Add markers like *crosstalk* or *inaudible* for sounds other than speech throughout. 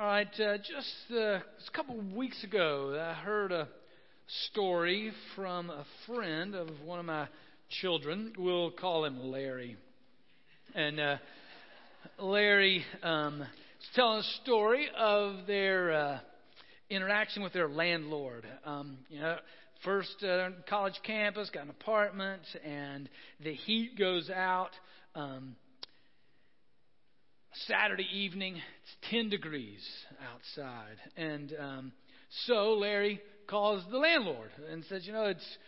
All right, uh, just, uh, a couple of weeks ago, I heard a story from a friend of one of my children. We'll call him Larry. And uh, Larry um, was telling a story of their uh, interaction with their landlord. Um, you know, first uh, college campus, got an apartment, and the heat goes out. Um, Saturday evening. It's 10 degrees outside. And um, so Larry calls the landlord and says, You know, it's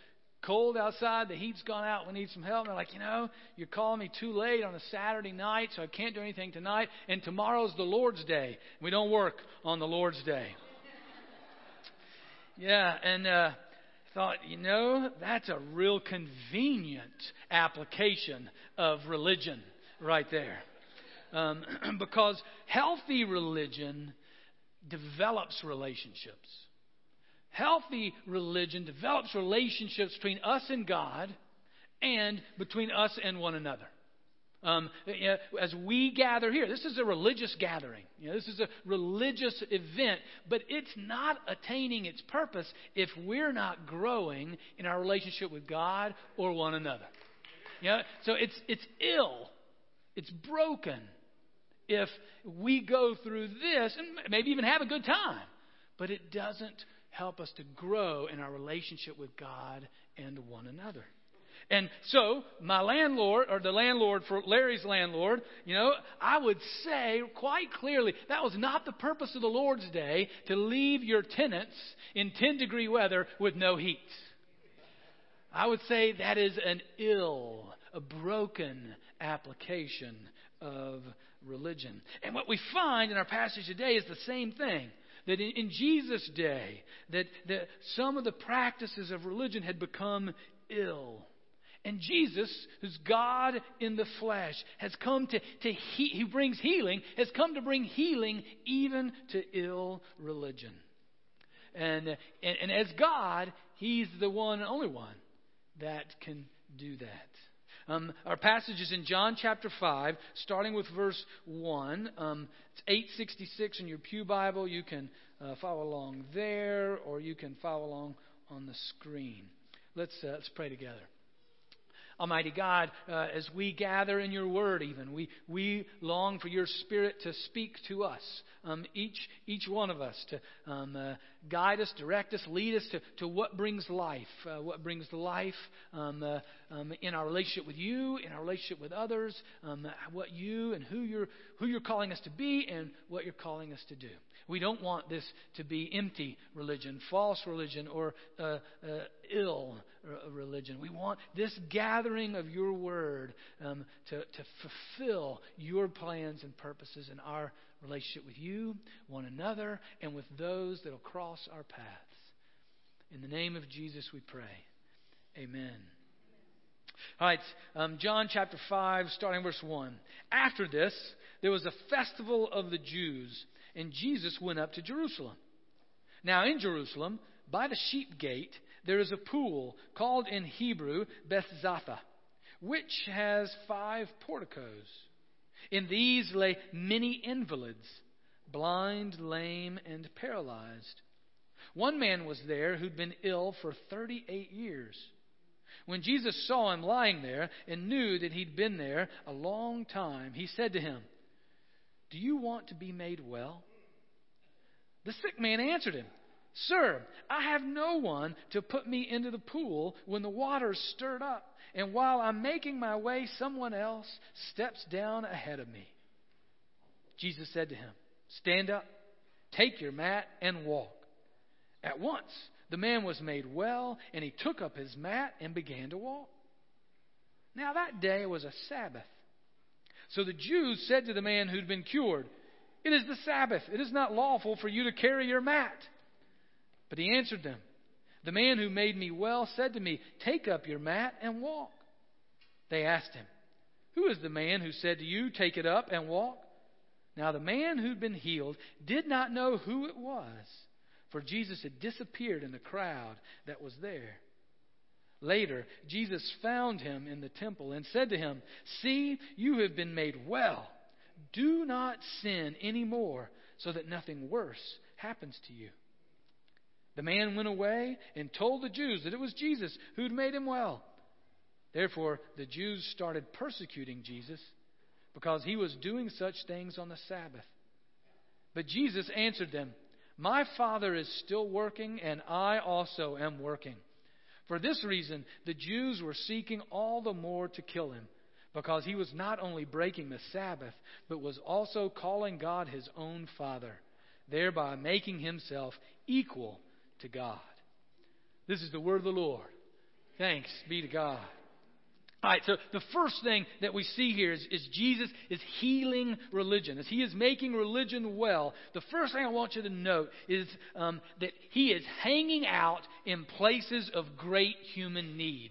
cold outside. The heat's gone out. We need some help. And they're like, You know, you're calling me too late on a Saturday night, so I can't do anything tonight. And tomorrow's the Lord's Day. We don't work on the Lord's Day. *laughs* yeah, and. Uh, thought, you know, that's a real convenient application of religion right there. Um, *clears throat* because healthy religion develops relationships. Healthy religion develops relationships between us and God and between us and one another. Um, you know, as we gather here, this is a religious gathering. You know, this is a religious event, but it's not attaining its purpose if we're not growing in our relationship with God or one another. You know, so it's it's ill, it's broken if we go through this and maybe even have a good time, but it doesn't help us to grow in our relationship with God and one another. And so, my landlord, or the landlord for Larry's landlord, you know, I would say quite clearly that was not the purpose of the Lord's Day to leave your tenants in 10 degree weather with no heat. I would say that is an ill, a broken application of religion. And what we find in our passage today is the same thing. That in, in Jesus' day, that, that some of the practices of religion had become ill. And Jesus, who's God in the flesh, has come to, to he, he brings healing, has come to bring healing even to ill religion. And, and, and as God, He's the one and only one that can do that. Um, our passage is in John chapter 5, starting with verse 1. Um, it's 866 in your Pew Bible. You can uh, follow along there, or you can follow along on the screen. Let's, uh, let's pray together. Almighty God, uh, as we gather in your word, even, we, we long for your spirit to speak to us, um, each, each one of us, to um, uh, guide us, direct us, lead us to, to what brings life, uh, what brings life um, uh, um, in our relationship with you, in our relationship with others, um, what you and who you're, who you're calling us to be, and what you're calling us to do. We don't want this to be empty religion, false religion, or uh, uh, ill religion. We want this gathering of your word um, to, to fulfill your plans and purposes in our relationship with you, one another, and with those that will cross our paths. In the name of Jesus we pray. Amen. All right, um, John chapter 5, starting verse 1. After this, there was a festival of the Jews, and Jesus went up to Jerusalem. Now, in Jerusalem, by the sheep gate, there is a pool called in Hebrew Bethzatha, which has five porticos. In these lay many invalids, blind, lame, and paralyzed. One man was there who'd been ill for 38 years. When Jesus saw him lying there and knew that he'd been there a long time, he said to him, Do you want to be made well? The sick man answered him, Sir, I have no one to put me into the pool when the water's stirred up, and while I'm making my way, someone else steps down ahead of me. Jesus said to him, Stand up, take your mat, and walk. At once, the man was made well, and he took up his mat and began to walk. Now, that day was a Sabbath. So the Jews said to the man who'd been cured, It is the Sabbath. It is not lawful for you to carry your mat. But he answered them, The man who made me well said to me, Take up your mat and walk. They asked him, Who is the man who said to you, Take it up and walk? Now the man who'd been healed did not know who it was, for Jesus had disappeared in the crowd that was there. Later, Jesus found him in the temple and said to him, See, you have been made well. Do not sin any more so that nothing worse happens to you. The man went away and told the Jews that it was Jesus who'd made him well. Therefore, the Jews started persecuting Jesus because he was doing such things on the Sabbath. But Jesus answered them, My Father is still working, and I also am working. For this reason, the Jews were seeking all the more to kill him, because he was not only breaking the Sabbath, but was also calling God his own Father, thereby making himself equal to God. This is the word of the Lord. Thanks be to God. All right, so the first thing that we see here is, is, Jesus is healing religion. As he is making religion well, the first thing I want you to note is um, that he is hanging out in places of great human need.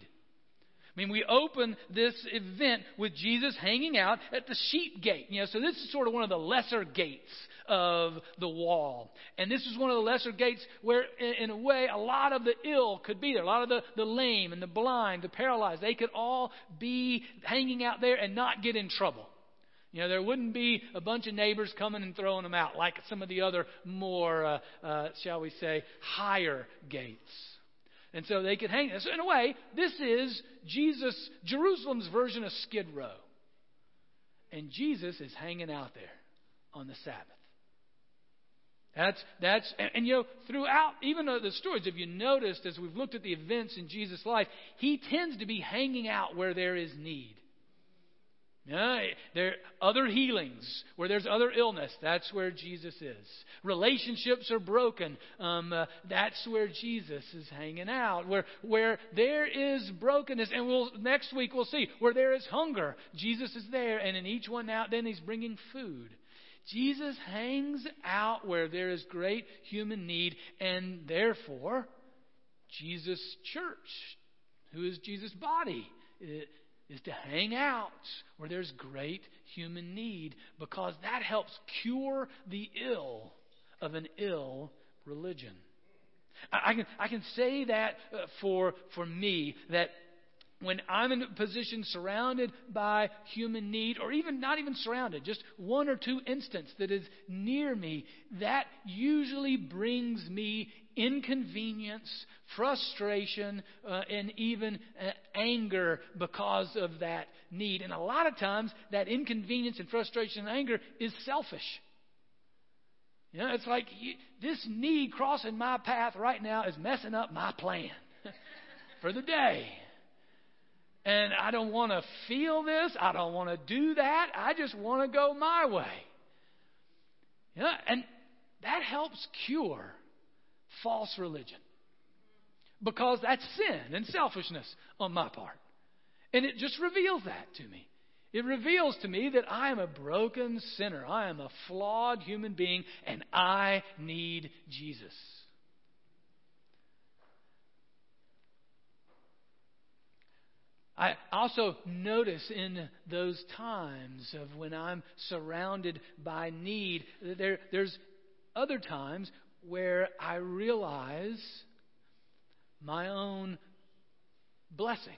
I mean, we open this event with Jesus hanging out at the sheep gate. You know, so this is sort of one of the lesser gates of the wall. And this is one of the lesser gates where, in, a way, a lot of the ill could be there. A lot of the, the lame and the blind, the paralyzed, they could all be hanging out there and not get in trouble. You know, there wouldn't be a bunch of neighbors coming and throwing them out like some of the other more, uh, uh, shall we say, higher gates. And so they could hang. So in a way, this is Jesus, Jerusalem's version of Skid Row. And Jesus is hanging out there on the Sabbath. That's, that's and, and, you know, throughout, even the stories, if you noticed as we've looked at the events in Jesus' life, he tends to be hanging out where there is need. Yeah, there other healings where there's other illness. That's where Jesus is. Relationships are broken. Um, uh, that's where Jesus is hanging out. Where where there is brokenness, and we'll next week we'll see where there is hunger. Jesus is there, and in each one now, then he's bringing food. Jesus hangs out where there is great human need, and therefore, Jesus' church, who is Jesus' body, is to hang out where there's great human need because that helps cure the ill of an ill religion. I, can, I can say that uh, for, for me, that when I'm in a position surrounded by human need, or even not even surrounded, just one or two instances that is near me, that usually brings me inconvenience, frustration, uh, and even uh, anger because of that need. And a lot of times, that inconvenience and frustration and anger is selfish. You know, it's like you, this need crossing my path right now is messing up my plan *laughs* for the day. And I don't want to feel this. I don't want to do that. I just want to go my way. You know, and that helps cure false religion. Because that's sin and selfishness on my part. And it just reveals that to me. It reveals to me that I am a broken sinner. I am a flawed human being, and I need Jesus. I also notice in those times of when I'm surrounded by need, there, there's other times where I realize my own blessing.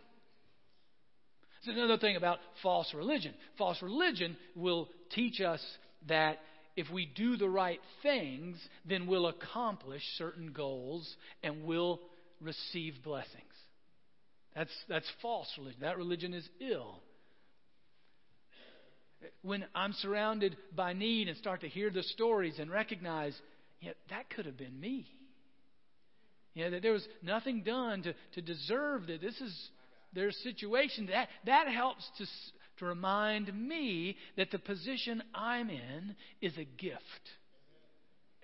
It's another thing about false religion. False religion will teach us that if we do the right things, then we'll accomplish certain goals and we'll receive blessings. That's, that's false religion. That religion is ill. When I'm surrounded by need and start to hear the stories and recognize, yeah, that could have been me. Yeah, that there was nothing done to, to deserve that this is their situation. That, that helps to, to remind me that the position I'm in is a gift.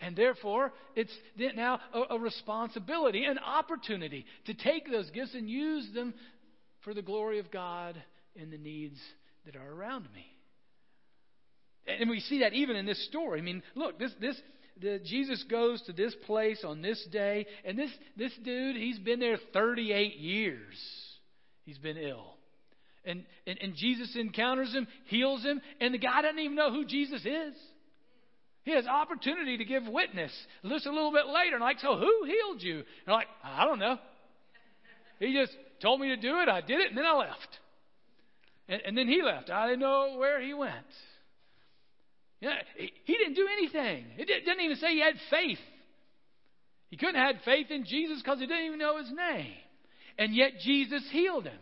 And therefore, it's now a, responsibility, an opportunity to take those gifts and use them for the glory of God and the needs that are around me. And we see that even in this story. I mean, look, this, this, the, Jesus goes to this place on this day, and this, this dude, he's been there 38 years. He's been ill. And, and, and Jesus encounters him, heals him, and the guy doesn't even know who Jesus is. He has opportunity to give witness. Listen a little bit later, and like, so who healed you? And like, I don't know. He just told me to do it. I did it, and then I left. And, and then he left. I didn't know where he went. Know, he, he didn't do anything. It didn't even say he had faith. He couldn't have had faith in Jesus because he didn't even know his name. And yet Jesus healed him.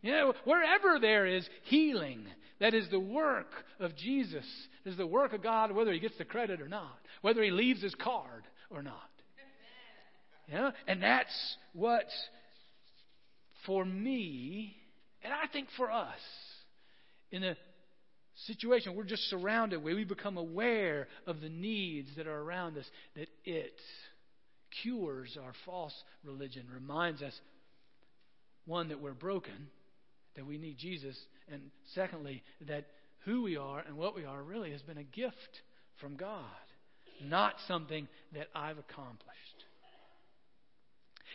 You know, wherever there is healing, that is the work of Jesus. It is the work of God, whether he gets the credit or not, whether he leaves his card or not. Know? And that's what, for me, and I think for us, in a situation we're just surrounded where we become aware of the needs that are around us, that it cures our false religion, reminds us, one, that we're broken, that we need Jesus, and secondly, that who we are and what we are really has been a gift from God, not something that I've accomplished.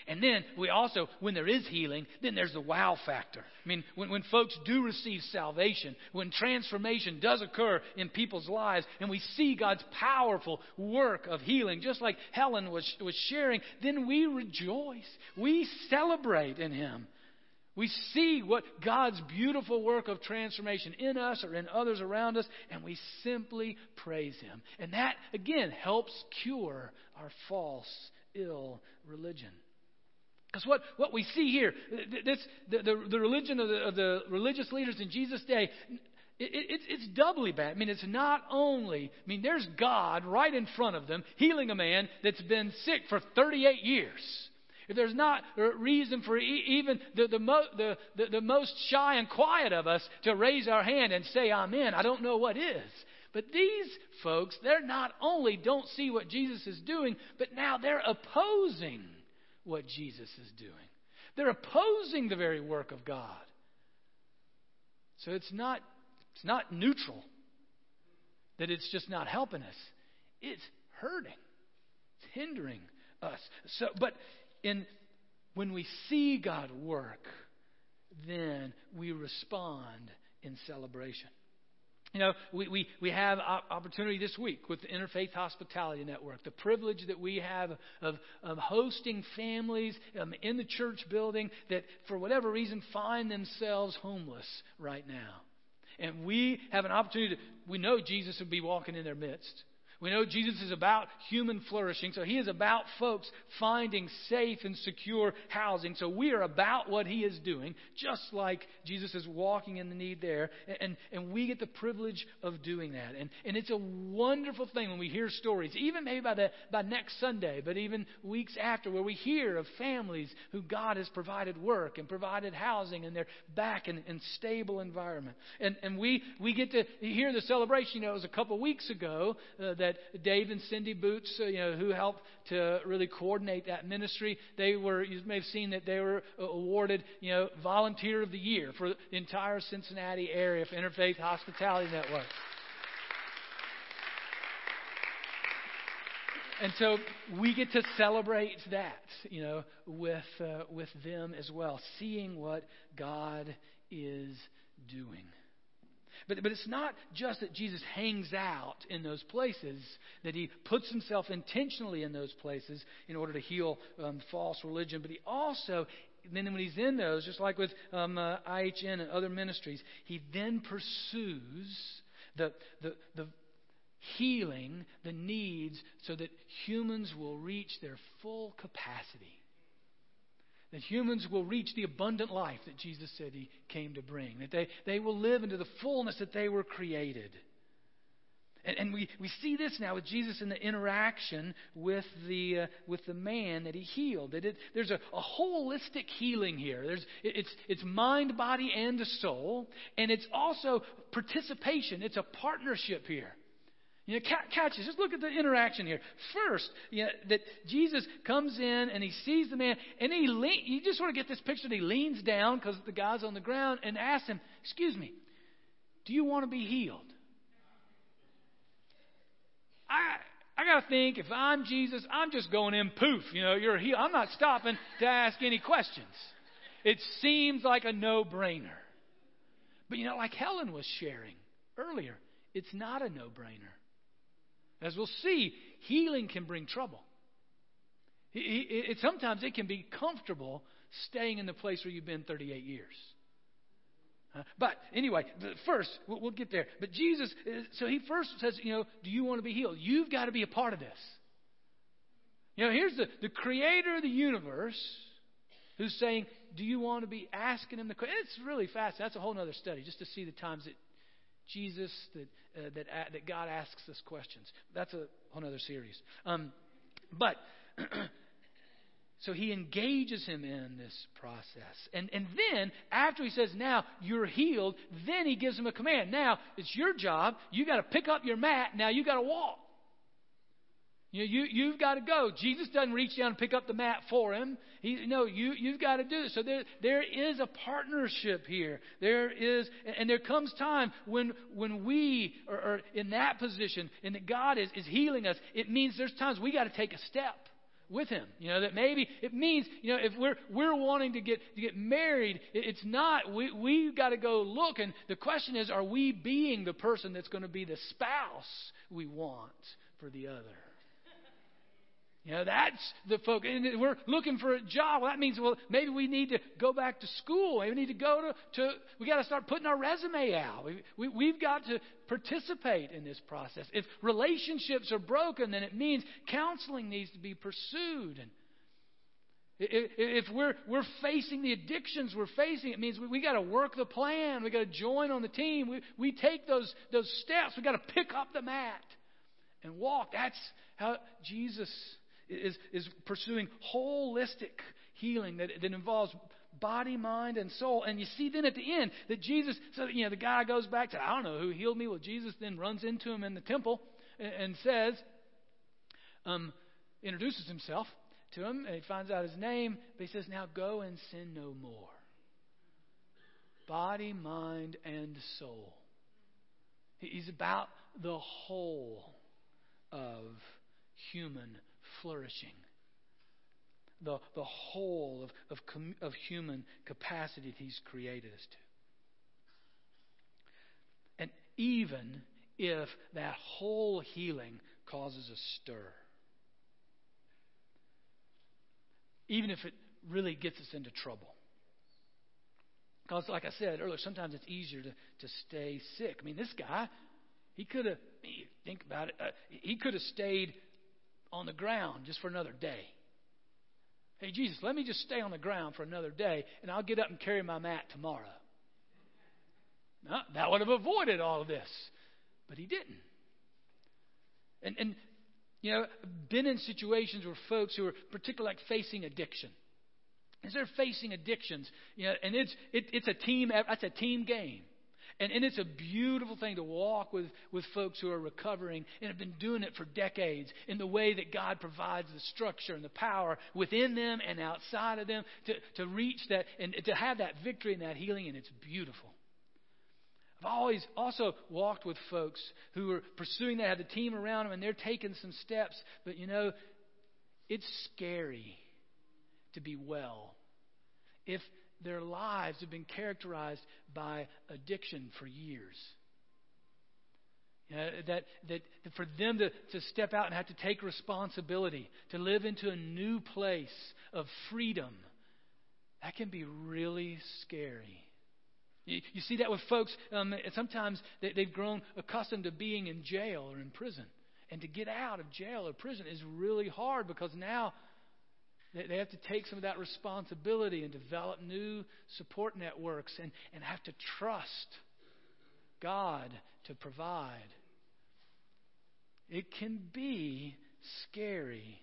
And then we also, when there is healing, then there's the wow factor. I mean, when, when folks do receive salvation, when transformation does occur in people's lives, and we see God's powerful work of healing, just like Helen was, was sharing, then we rejoice. We celebrate in Him. We see what God's beautiful work of transformation in us or in others around us, and we simply praise Him. And that, again, helps cure our false, ill religion. Because what, what we see here, this, the, the, the religion of the, of the religious leaders in Jesus' day, it, it, it's doubly bad. I mean, it's not only, I mean, there's God right in front of them healing a man that's been sick for 38 years. If there's not reason for even the, the, mo, the, the, the most shy and quiet of us to raise our hand and say amen, I don't know what is. But these folks, they're not only don't see what Jesus is doing, but now they're opposing what Jesus is doing. They're opposing the very work of God. So it's not, it's not neutral that it's just not helping us. It's hurting. It's hindering us. So but in when we see God work, then we respond in celebration. You know, we, we, we have opportunity this week with the Interfaith Hospitality Network, the privilege that we have of, of hosting families um, in the church building that, for whatever reason, find themselves homeless right now. And we have an opportunity to, we know Jesus will be walking in their midst. We know Jesus is about human flourishing, so he is about folks finding safe and secure housing. So we are about what he is doing, just like Jesus is walking in the need there. And, and we get the privilege of doing that. And, and it's a wonderful thing when we hear stories, even maybe by, the, by next Sunday, but even weeks after, where we hear of families who God has provided work and provided housing, and they're back in, in stable environment. And, and we, we get to hear the celebration. You know, it was a couple weeks ago uh, that that Dave and Cindy Boots, uh, you know, who helped to really coordinate that ministry, they were, you may have seen that they were uh, awarded, you know, Volunteer of the Year for the entire Cincinnati area for Interfaith Hospitality Network. And so we get to celebrate that, you know, with uh, with them as well, seeing what God is doing. But, but it's not just that Jesus hangs out in those places, that he puts himself intentionally in those places in order to heal um, false religion, but he also, then when he's in those, just like with um, uh, IHN and other ministries, he then pursues the, the, the healing, the needs, so that humans will reach their full capacity that humans will reach the abundant life that Jesus said he came to bring, that they, they will live into the fullness that they were created. And, and we, we see this now with Jesus in the interaction with the, uh, with the man that he healed. That it, there's a, a holistic healing here. There's, it, it's, it's mind, body, and soul. And it's also participation, it's a partnership here. You know, catch this. Just look at the interaction here. First, you know, that Jesus comes in and he sees the man, and he le- you just sort of get this picture that he leans down because the guy's on the ground and asks him, "Excuse me, do you want to be healed?" I I got to think if I'm Jesus, I'm just going in poof. You know, you're healed. I'm not stopping to ask any questions. It seems like a no-brainer. But you know, like Helen was sharing earlier, it's not a no-brainer. As we'll see, healing can bring trouble. It, it, sometimes it can be comfortable staying in the place where you've been 38 years. Uh, but anyway, first, we'll, we'll get there. But Jesus, uh, so he first says, you know, do you want to be healed? You've got to be a part of this. You know, here's the, the creator of the universe who's saying, do you want to be asking him the question? It's really fast. That's a whole other study just to see the times that Jesus, that, uh, that, uh, that God asks us questions. That's a whole other series. Um, but *clears throat* So he engages him in this process. And, and then, after he says, Now you're healed, then he gives him a command. Now, it's your job. you got to pick up your mat. Now you got to walk. You, you, you've got to go. Jesus doesn't reach down and pick up the mat for him. He, no, you, you've got to do it. So there, there is a partnership here. There is, and there comes time when, when we are, are in that position and that God is, is healing us. It means there's times we got to take a step with him. You know, that maybe it means, you know, if we're we're wanting to get to get married, it's not we we've got to go look and the question is are we being the person that's going to be the spouse we want for the other? You know, that's the focus. And we're looking for a job. Well, that means, well, maybe we need to go back to school. Maybe we need to go to, to we got to start putting our resume out. We, we, we've got to participate in this process. If relationships are broken, then it means counseling needs to be pursued. And if we're, we're facing the addictions we're facing, it means we, we got to work the plan. We got to join on the team. We, we take those, those steps. We got to pick up the mat and walk. That's how Jesus is, is pursuing holistic healing that, that involves body, mind, and soul. And you see then at the end that Jesus, so you know, the guy goes back to, I don't know who healed me. Well, Jesus then runs into him in the temple and, and says, um, introduces himself to him, and he finds out his name, but he says, Now go and sin no more. Body, mind, and soul. He's about the whole of human flourishing. The, the whole of, of, of human capacity that He's created us to. And even if that whole healing causes a stir, even if it really gets us into trouble. Because, like I said earlier, sometimes it's easier to, to stay sick. I mean, this guy, he could have, think about it, uh, he could have stayed on the ground just for another day. Hey, Jesus, let me just stay on the ground for another day, and I'll get up and carry my mat tomorrow. No, that would have avoided all of this. But he didn't. And, and you know, been in situations where folks who are particularly like facing addiction. As they're facing addictions, you know, and it's it, it's a team. That's a team game. And, and it's a beautiful thing to walk with, with folks who are recovering and have been doing it for decades in the way that God provides the structure and the power within them and outside of them to, to reach that and to have that victory and that healing, and it's beautiful. I've always also walked with folks who are pursuing that, have the team around them, and they're taking some steps, but you know, it's scary to be well. If their lives have been characterized by addiction for years. You know, that, that for them to, to step out and have to take responsibility, to live into a new place of freedom, that can be really scary. You, you see that with folks, um, sometimes they, they've grown accustomed to being in jail or in prison. And to get out of jail or prison is really hard because now they have to take some of that responsibility and develop new support networks and, and have to trust God to provide. It can be scary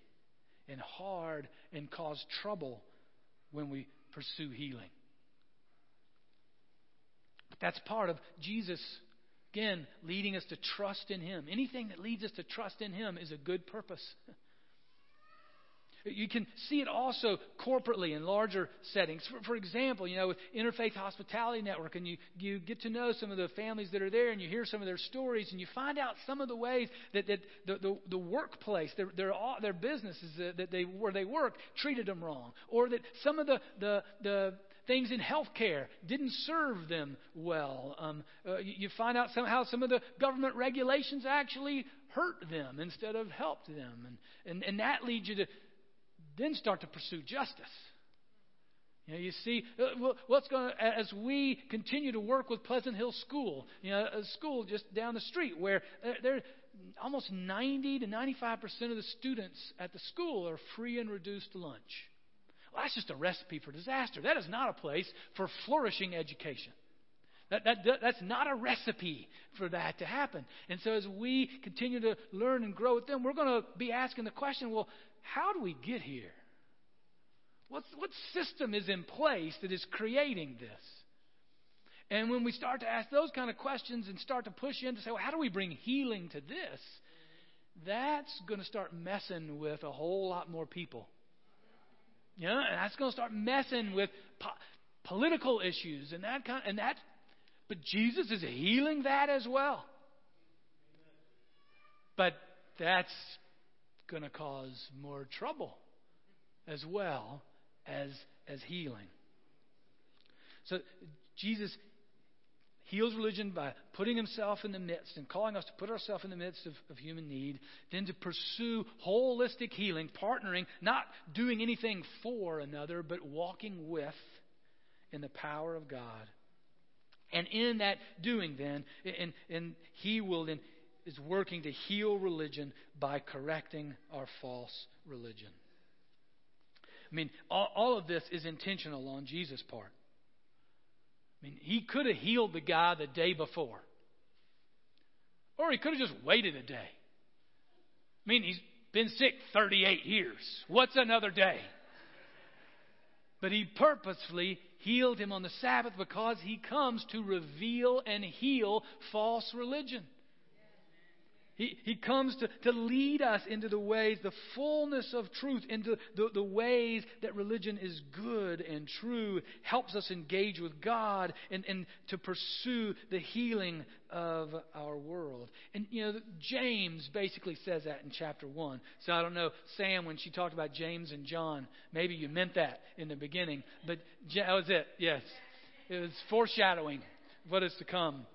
and hard and cause trouble when we pursue healing. But that's part of Jesus, again, leading us to trust in Him. Anything that leads us to trust in Him is a good purpose. *laughs* You can see it also corporately in larger settings. For, for, example, you know, with Interfaith Hospitality Network, and you, you get to know some of the families that are there, and you hear some of their stories, and you find out some of the ways that, that the, the, the workplace, their, their, their businesses that, that they, where they work, treated them wrong, or that some of the, the, the things in healthcare didn't serve them well. Um, uh, you, you find out somehow some of the government regulations actually hurt them instead of helped them. And, and, and that leads you to then start to pursue justice. You know, you see uh, what's going to, as we continue to work with Pleasant Hill School, you know, a school just down the street where there, almost 90 to 95 percent of the students at the school are free and reduced lunch. Well, that's just a recipe for disaster. That is not a place for flourishing education. That, that, that's not a recipe for that to happen. And so, as we continue to learn and grow with them, we're going to be asking the question well, how do we get here? What's, what system is in place that is creating this? And when we start to ask those kind of questions and start to push in to say, well, how do we bring healing to this? That's going to start messing with a whole lot more people. You know, and that's going to start messing with po- political issues and that kind and that but Jesus is healing that as well. But that's going to cause more trouble as well as, as healing. So Jesus heals religion by putting himself in the midst and calling us to put ourselves in the midst of, of human need, then to pursue holistic healing, partnering, not doing anything for another, but walking with in the power of God. And in that doing, then, and, and he will then is working to heal religion by correcting our false religion. I mean, all, all of this is intentional on Jesus' part. I mean, he could have healed the guy the day before. Or he could have just waited a day. I mean, he's been sick 38 years. What's another day? But he purposefully healed him on the Sabbath because he comes to reveal and heal false religion. He, he comes to, to lead us into the ways, the fullness of truth, into the, the ways that religion is good and true, helps us engage with God and, and to pursue the healing of our world. And, you know, James basically says that in chapter 1. So I don't know, Sam, when she talked about James and John, maybe you meant that in the beginning, but that was it, yes. It was foreshadowing what is to come.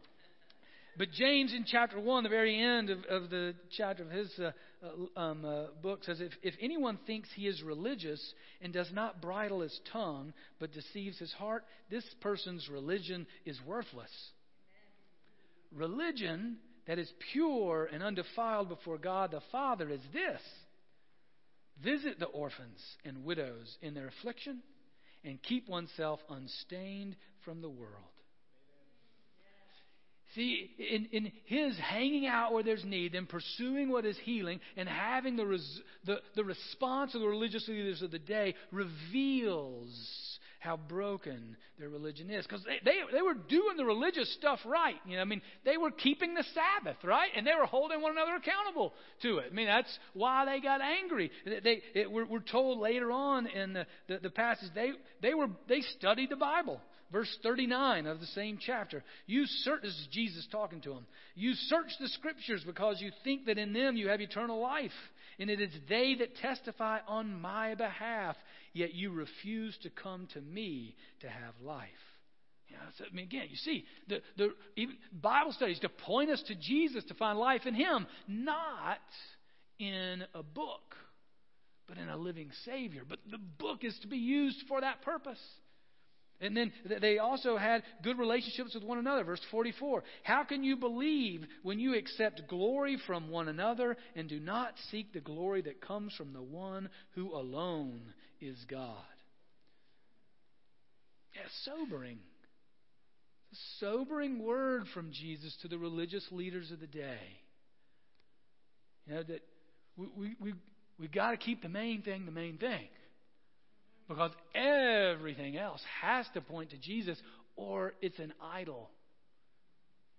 But James, in chapter 1, the very end of, of the chapter of his uh, uh, um, uh, book, says if, if anyone thinks he is religious and does not bridle his tongue but deceives his heart, this person's religion is worthless. Religion that is pure and undefiled before God the Father is this visit the orphans and widows in their affliction and keep oneself unstained from the world. See, in, in his hanging out where there's need, and pursuing what is healing, and having the, res, the, the response of the religious leaders of the day reveals how broken their religion is. Because they, they, they were doing the religious stuff right. You know, I mean, they were keeping the Sabbath, right? And they were holding one another accountable to it. I mean, that's why they got angry. They, it, we're, we're told later on in the, the, the passage, they, they, were, they studied the Bible. Verse 39 of the same chapter. You search, this is Jesus talking to him. You search the scriptures because you think that in them you have eternal life. And it is they that testify on my behalf. Yet you refuse to come to me to have life. You know, so, I mean, again, you see, the, the even Bible studies to point us to Jesus to find life in Him, not in a book, but in a living Savior. But the book is to be used for that purpose. And then they also had good relationships with one another. Verse 44 How can you believe when you accept glory from one another and do not seek the glory that comes from the one who alone is God? Yeah, sobering. A sobering word from Jesus to the religious leaders of the day. You know, that we, we, we, we got to keep the main thing the main thing. Because everything else has to point to Jesus or it's an idol.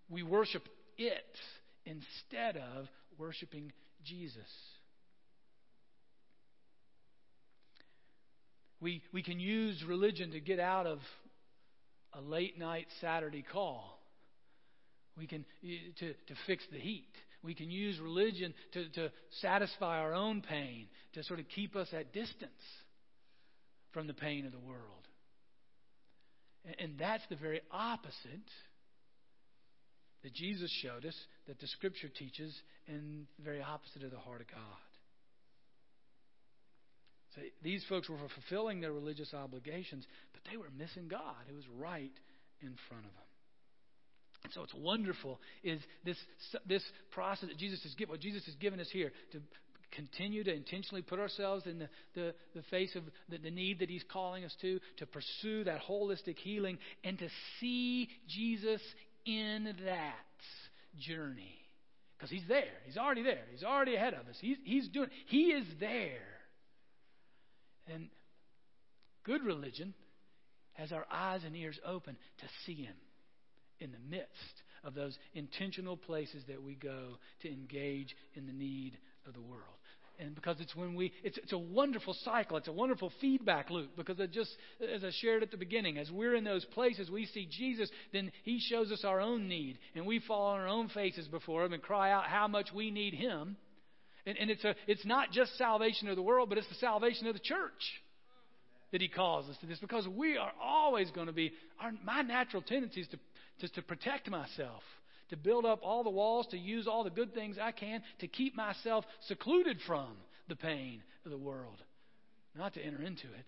We worship it instead of worshiping Jesus. We, we can use religion to get out of a late night Saturday call. We can eh, to, to fix the heat. We can use religion to, to satisfy our own pain, to sort of keep us at distance from the pain of the world. And that's the very opposite that Jesus showed us, that the Scripture teaches, and the very opposite of the heart of God. So these folks were fulfilling their religious obligations, but they were missing God, who was right in front of them. And so it's wonderful is this this process that Jesus has given what Jesus has given us here to continue to intentionally put ourselves in the, the, the face of the, the need that He's calling us to, to pursue that holistic healing, and to see Jesus in that journey. Because He's there. He's already there. He's already ahead of us. He's, he's doing He is there. And good religion has our eyes and ears open to see Him in the midst of those intentional places that we go to engage in the need of the world. And because it's when we, it's, it's a wonderful cycle. It's a wonderful feedback loop. Because it just, as I shared at the beginning, as we're in those places, we see Jesus, then He shows us our own need. And we fall on our own faces before Him and cry out how much we need Him. And, and it's, a, it's not just salvation of the world, but it's the salvation of the church that He calls us to this. Because we are always going to be, our, my natural tendency is to just to protect myself, to build up all the walls, to use all the good things I can, to keep myself secluded from the pain of the world, not to enter into it.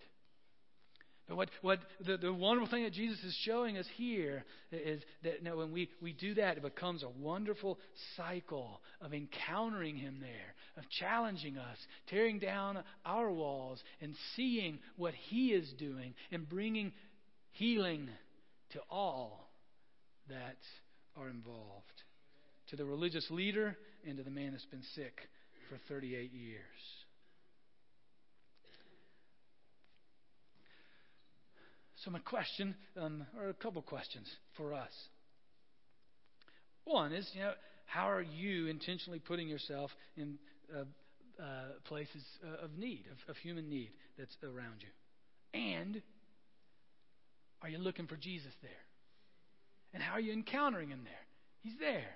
But what, what the, the wonderful thing that Jesus is showing us here is that you know, when we, we do that, it becomes a wonderful cycle of encountering Him there, of challenging us, tearing down our walls, and seeing what He is doing, and bringing healing to all that are involved to the religious leader and to the man that's been sick for 38 years. So, my question, um, or a couple questions for us. One is, you know, how are you intentionally putting yourself in uh, uh, places uh, of need, of, of human need that's around you? And are you looking for Jesus there? And how are you encountering him there? He's there.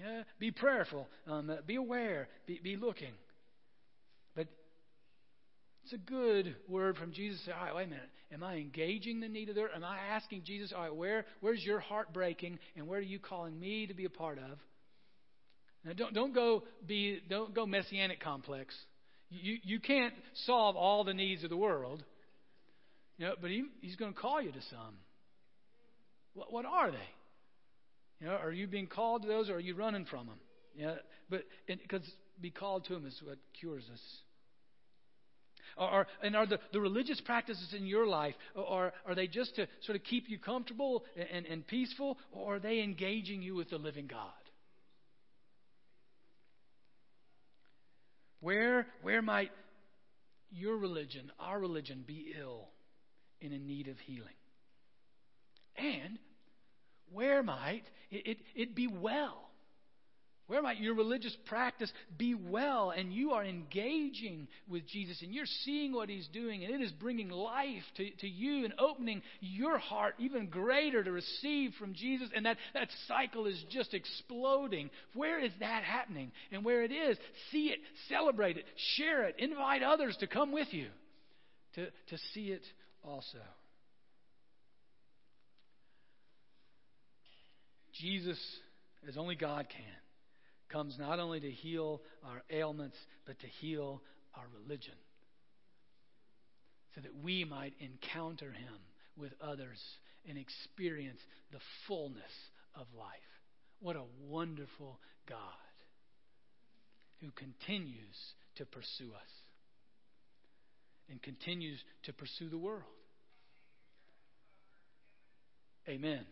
Yeah, be prayerful. Um, uh, be aware. Be, be looking. But it's a good word from Jesus. All right, wait a minute. Am I engaging the need of the Am I asking Jesus, all right, where, where's your heart breaking, and where are you calling me to be a part of? Now, don't don't go be don't go messianic complex. You you can't solve all the needs of the world. You know, but he, he's going to call you to some. What, what are they? You know, are you being called to those or are you running from them? Yeah, but because be called to them is what cures us. Or, and are the, the religious practices in your life, or are they just to sort of keep you comfortable and, and, and peaceful, or are they engaging you with the living God? Where, where might your religion, our religion, be ill and in need of healing? And where might it, it, it be well? Where might your religious practice be well and you are engaging with Jesus and you're seeing what He's doing and it is bringing life to, to you and opening your heart even greater to receive from Jesus and that, that cycle is just exploding? Where is that happening? And where it is, see it, celebrate it, share it, invite others to come with you to, to see it also. Jesus, as only God can, comes not only to heal our ailments, but to heal our religion. So that we might encounter Him with others and experience the fullness of life. What a wonderful God who continues to pursue us and continues to pursue the world. Amen.